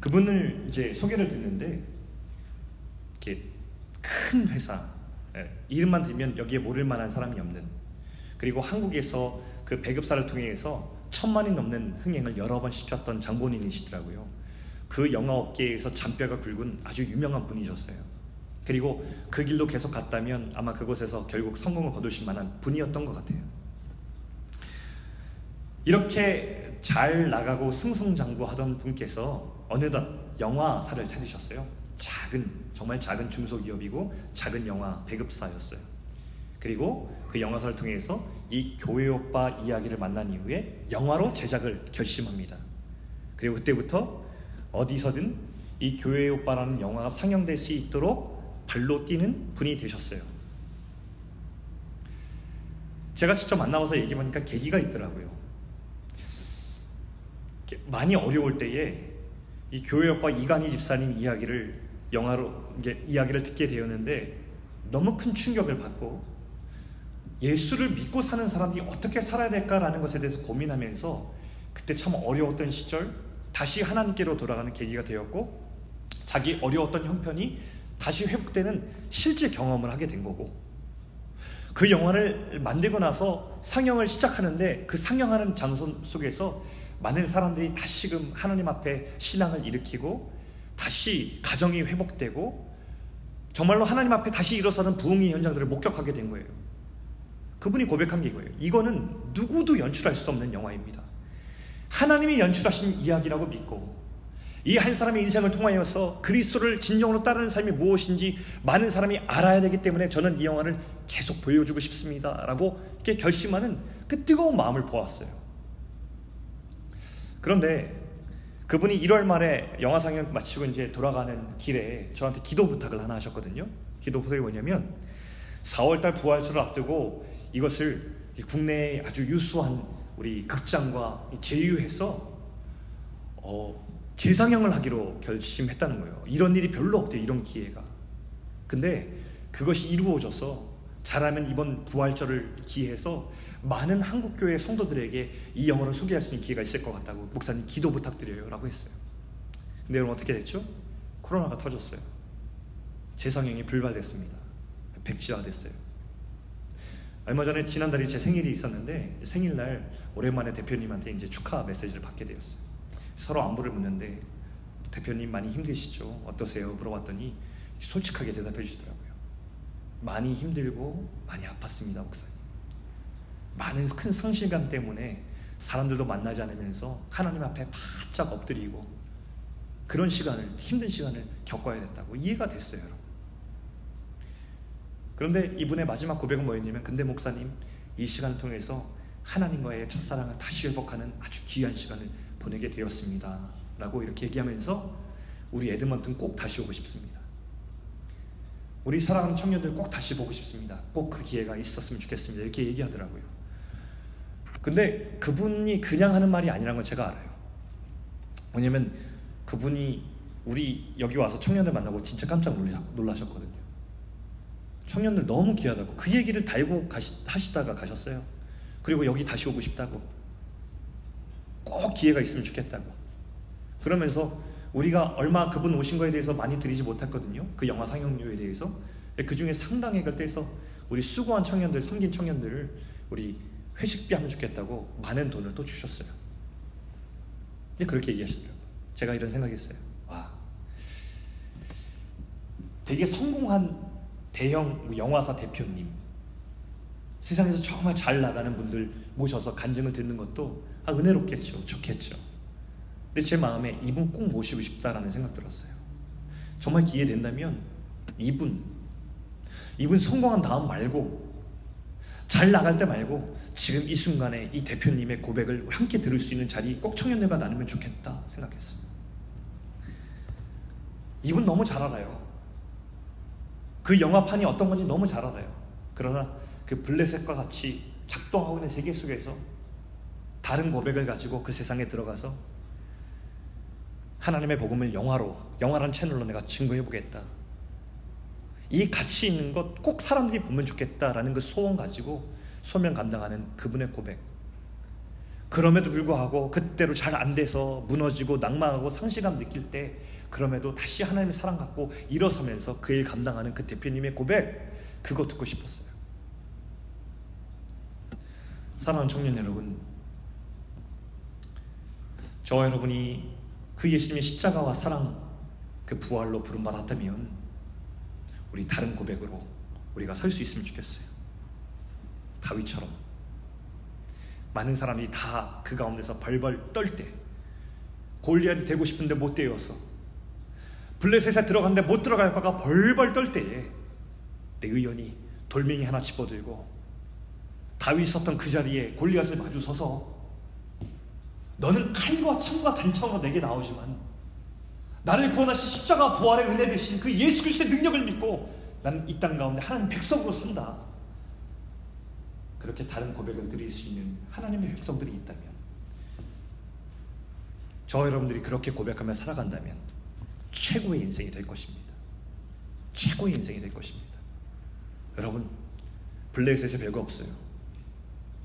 [SPEAKER 1] 그분을 이제 소개를 듣는데 이렇게 큰 회사 예, 이름만 들면 여기에 모를 만한 사람이 없는 그리고 한국에서 그 배급사를 통해서 천만이 넘는 흥행을 여러 번 시켰던 장본인이시더라고요. 그 영화 업계에서 잔뼈가 굵은 아주 유명한 분이셨어요. 그리고 그 길로 계속 갔다면 아마 그곳에서 결국 성공을 거두실 만한 분이었던 것 같아요. 이렇게 잘 나가고 승승장구하던 분께서 어느덧 영화사를 찾으셨어요. 작은 정말 작은 중소기업이고 작은 영화 배급사였어요. 그리고 그 영화사를 통해서 이 교회 오빠 이야기를 만난 이후에 영화로 제작을 결심합니다. 그리고 그때부터 어디서든 이 교회 오빠라는 영화가 상영될 수 있도록 발로 뛰는 분이 되셨어요. 제가 직접 만나서 얘기해보니까 계기가 있더라고요. 많이 어려울 때에 이 교회 오빠 이간희 집사님 이야기를 영화로 이야기를 듣게 되었는데 너무 큰 충격을 받고 예수를 믿고 사는 사람이 어떻게 살아야 될까라는 것에 대해서 고민하면서 그때 참 어려웠던 시절 다시 하나님께로 돌아가는 계기가 되었고 자기 어려웠던 형편이 다시 회복되는 실제 경험을 하게 된 거고 그 영화를 만들고 나서 상영을 시작하는데 그 상영하는 장소 속에서 많은 사람들이 다시금 하나님 앞에 신앙을 일으키고 다시 가정이 회복되고 정말로 하나님 앞에 다시 일어서는 부흥의 현장들을 목격하게 된 거예요. 그분이 고백한 게 이거예요. 이거는 누구도 연출할 수 없는 영화입니다. 하나님이 연출하신 이야기라고 믿고 이 한 사람의 인생을 통하여서 그리스도를 진정으로 따르는 삶이 무엇인지 많은 사람이 알아야 되기 때문에 저는 이 영화를 계속 보여주고 싶습니다라고 이렇게 결심하는 그 뜨거운 마음을 보았어요. 그런데 그분이 1월 말에 영화 상영 마치고 이제 돌아가는 길에 저한테 기도 부탁을 하나 하셨거든요. 기도 부탁이 뭐냐면 4월달 부활절을 앞두고 이것을 국내에 아주 유수한 우리 극장과 제휴해서 어, 재상영을 하기로 결심했다는 거예요. 이런 일이 별로 없대요. 이런 기회가. 근데 그것이 이루어져서 잘하면 이번 부활절을 기해서 많은 한국 교회 성도들에게 이 영어를 소개할 수 있는 기회가 있을 것 같다고 목사님 기도 부탁드려요 라고 했어요. 근데 여러분 어떻게 됐죠? 코로나가 터졌어요. 재상영이 불발됐습니다. 백지화됐어요. 얼마 전에 지난달에 제 생일이 있었는데 생일날 오랜만에 대표님한테 이제 축하 메시지를 받게 되었어요. 서로 안부를 묻는데 대표님 많이 힘드시죠? 어떠세요? 물어봤더니 솔직하게 대답해 주시더라고요. 많이 힘들고 많이 아팠습니다, 목사님. 많은 큰 상실감 때문에 사람들도 만나지 않으면서 하나님 앞에 바짝 엎드리고 그런 시간을 힘든 시간을 겪어야 됐다고 이해가 됐어요, 여러분. 그런데 이분의 마지막 고백은 뭐였냐면 근데 목사님 이 시간을 통해서 하나님과의 첫사랑을 다시 회복하는 아주 귀한 시간을 보내게 되었습니다. 라고 이렇게 얘기하면서 우리 에드먼튼 꼭 다시 오고 싶습니다. 우리 사랑하는 청년들 꼭 다시 보고 싶습니다. 꼭 그 기회가 있었으면 좋겠습니다. 이렇게 얘기하더라고요. 근데 그분이 그냥 하는 말이 아니라는 건 제가 알아요. 왜냐면 그분이 우리 여기 와서 청년들 만나고 진짜 깜짝 놀라셨거든요. 청년들 너무 귀하다고 그 얘기를 달고 가시, 하시다가 가셨어요. 그리고 여기 다시 오고 싶다고 꼭 기회가 있으면 좋겠다고 그러면서 우리가 얼마 그분 오신 거에 대해서 많이 드리지 못했거든요. 그 영화 상영료에 대해서. 그 중에 상당액을 떼서 우리 수고한 청년들, 섬긴 청년들을 우리 회식비 하면 좋겠다고 많은 돈을 또 주셨어요. 근데 그렇게 얘기하시더라고요. 제가 이런 생각했어요. 와, 되게 성공한 대형 영화사 대표님, 세상에서 정말 잘 나가는 분들 모셔서 간증을 듣는 것도 아, 은혜롭겠죠. 좋겠죠. 근데 제 마음에 이분 꼭 모시고 싶다라는 생각 들었어요. 정말 기회 된다면 이분, 이분 성공한 다음 말고 잘 나갈 때 말고 지금 이 순간에 이 대표님의 고백을 함께 들을 수 있는 자리 꼭 청년들과 나누면 좋겠다 생각했어요. 이분 너무 잘 알아요. 그 영화판이 어떤 건지 너무 잘 알아요. 그러나 그 블레셋과 같이 작동하고 있는 세계 속에서 다른 고백을 가지고 그 세상에 들어가서 하나님의 복음을 영화로 영화란 채널로 내가 증거해 보겠다. 이 가치 있는 것 꼭 사람들이 보면 좋겠다라는 그 소원 가지고 소명 감당하는 그분의 고백. 그럼에도 불구하고 그때로 잘 안 돼서 무너지고 낭망하고 상실감 느낄 때 그럼에도 다시 하나님의 사랑 갖고 일어서면서 그 일 감당하는 그 대표님의 고백 그거 듣고 싶었어요. 사랑하는 청년 여러분, 저와 여러분이 그 예수님의 십자가와 사랑 그 부활로 부름받았다면 우리 다른 고백으로 우리가 설 수 있으면 좋겠어요. 다윗처럼 많은 사람이 다 그 가운데서 벌벌 떨 때 골리앗이 되고 싶은데 못 되어서 블레셋에 들어갔는데 못 들어갈까가 벌벌 떨 때에 내 의원이 돌멩이 하나 집어들고 다윗 섰던 그 자리에 골리앗을 마주 서서 너는 칼과 창과 단창으로 내게 나오지만 나를 구원하신 십자가 부활의 은혜 대신 그 예수 그리스도의 능력을 믿고 나는 이 땅 가운데 하나님 백성으로 산다. 그렇게 다른 고백을 드릴 수 있는 하나님의 백성들이 있다면 저 여러분들이 그렇게 고백하며 살아간다면 최고의 인생이 될 것입니다. 최고의 인생이 될 것입니다. 여러분 블레셋에 별거 없어요.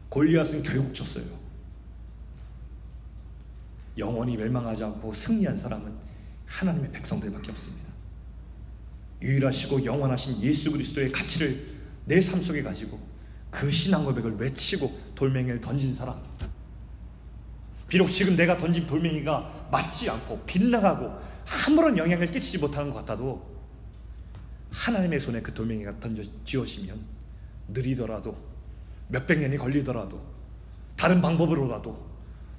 [SPEAKER 1] 골리앗은 결국 졌어요. 영원히 멸망하지 않고 승리한 사람은 하나님의 백성들밖에 없습니다. 유일하시고 영원하신 예수 그리스도의 가치를 내 삶 속에 가지고 그 신앙 고백을 외치고 돌멩이를 던진 사람. 비록 지금 내가 던진 돌멩이가 맞지 않고 빗나가고 아무런 영향을 끼치지 못하는 것 같아도 하나님의 손에 그 돌멩이가 던져 지어지면 느리더라도 몇백 년이 걸리더라도 다른 방법으로라도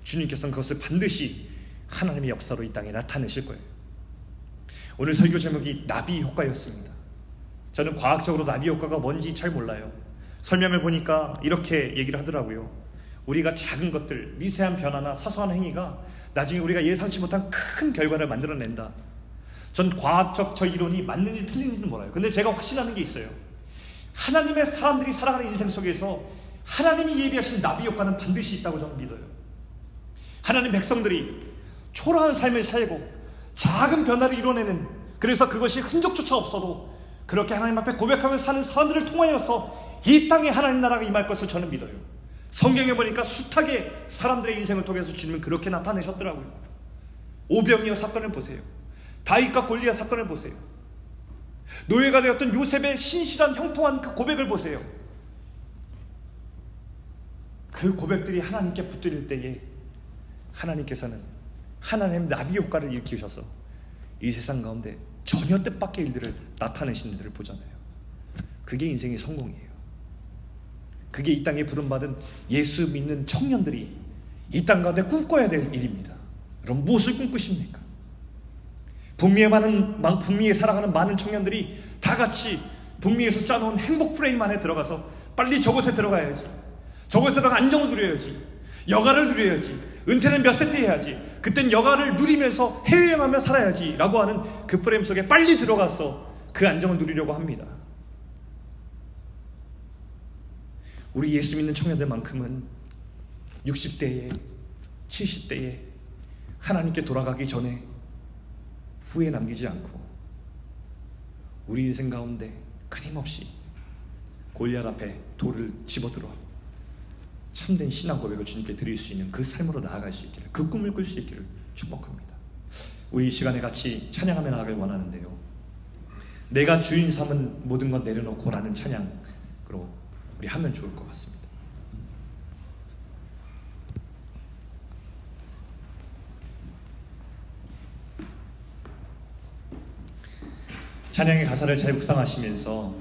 [SPEAKER 1] 주님께서는 그것을 반드시 하나님의 역사로 이 땅에 나타내실 거예요. 오늘 설교 제목이 나비 효과였습니다. 저는 과학적으로 나비 효과가 뭔지 잘 몰라요. 설명을 보니까 이렇게 얘기를 하더라고요. 우리가 작은 것들, 미세한 변화나 사소한 행위가 나중에 우리가 예상치 못한 큰 결과를 만들어낸다. 전 과학적 저 이론이 맞는지 틀린지는 몰라요. 근데 제가 확신하는 게 있어요. 하나님의 사람들이 살아가는 인생 속에서 하나님이 예비하신 나비 효과는 반드시 있다고 저는 믿어요. 하나님 백성들이 초라한 삶을 살고 작은 변화를 이뤄내는 그래서 그것이 흔적조차 없어도 그렇게 하나님 앞에 고백하며 사는 사람들을 통하여서 이 땅에 하나님 나라가 임할 것을 저는 믿어요. 성경에 보니까 숱하게 사람들의 인생을 통해서 주님은 그렇게 나타내셨더라고요. 오병이어 사건을 보세요. 다윗과 골리앗 사건을 보세요. 노예가 되었던 요셉의 신실한 형통한 그 고백을 보세요. 그 고백들이 하나님께 붙들릴 때에 하나님께서는 하나님 나비 효과를 일으키셔서 이 세상 가운데 전혀 뜻밖의 일들을 나타내신 일들을 보잖아요. 그게 인생의 성공이에요. 그게 이 땅에 부름받은 예수 믿는 청년들이 이 땅 가운데 꿈꿔야 될 일입니다. 그럼 무엇을 꿈꾸십니까? 북미에 많은 북미에 살아가는 많은 청년들이 다 같이 북미에서 짜놓은 행복 프레임 안에 들어가서 빨리 저곳에 들어가야지. 저곳에 들어가 안정을 누려야지. 여가를 누려야지. 은퇴는 몇 세 때 해야지. 그땐 여가를 누리면서 해외여행하며 살아야지. 라고 하는 그 프레임 속에 빨리 들어가서 그 안정을 누리려고 합니다. 우리 예수 믿는 청년들만큼은 60대에 70대에 하나님께 돌아가기 전에 후회 남기지 않고 우리 인생 가운데 끊임없이 골리앗 앞에 돌을 집어들어 참된 신앙 고백을 주님께 드릴 수 있는 그 삶으로 나아갈 수 있기를 그 꿈을 꿀 수 있기를 축복합니다. 우리 이 시간에 같이 찬양하며 나가길 원하는데요. 내가 주인 삼은 모든 것 내려놓고라는 찬양으로 우리 하면 좋을 것 같습니다. 찬양의 가사를 잘 묵상하시면서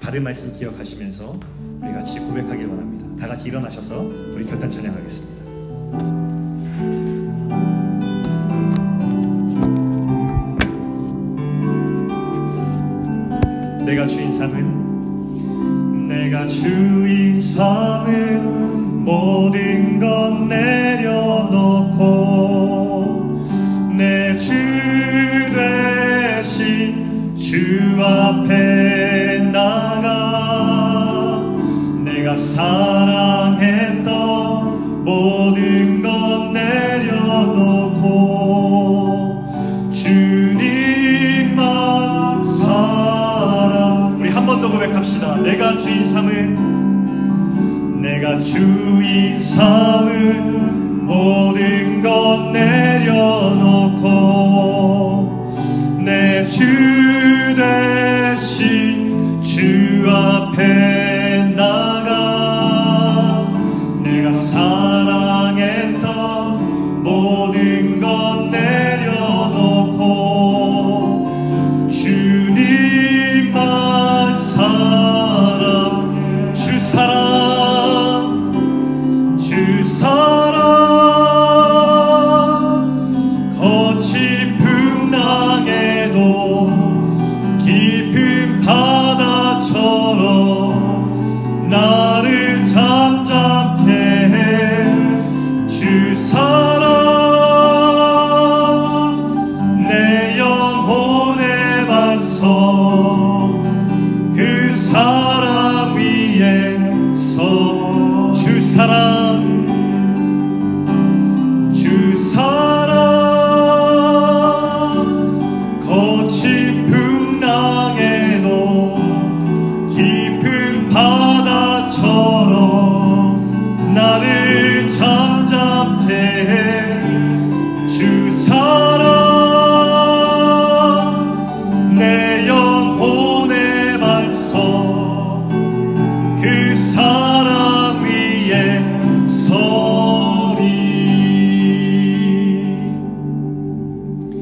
[SPEAKER 1] 받은 말씀 기억하시면서 우리 같이 고백하길 원합니다. 다 같이 일어나셔서 우리 결단 찬양하겠습니다. 내가 주인 삼은 내가 주인 삼은 모든 것 내려놓고 내 주 대신 주 앞에 나가 내가 사랑 내가 주인 삼은 모든 것 내려놓고 내주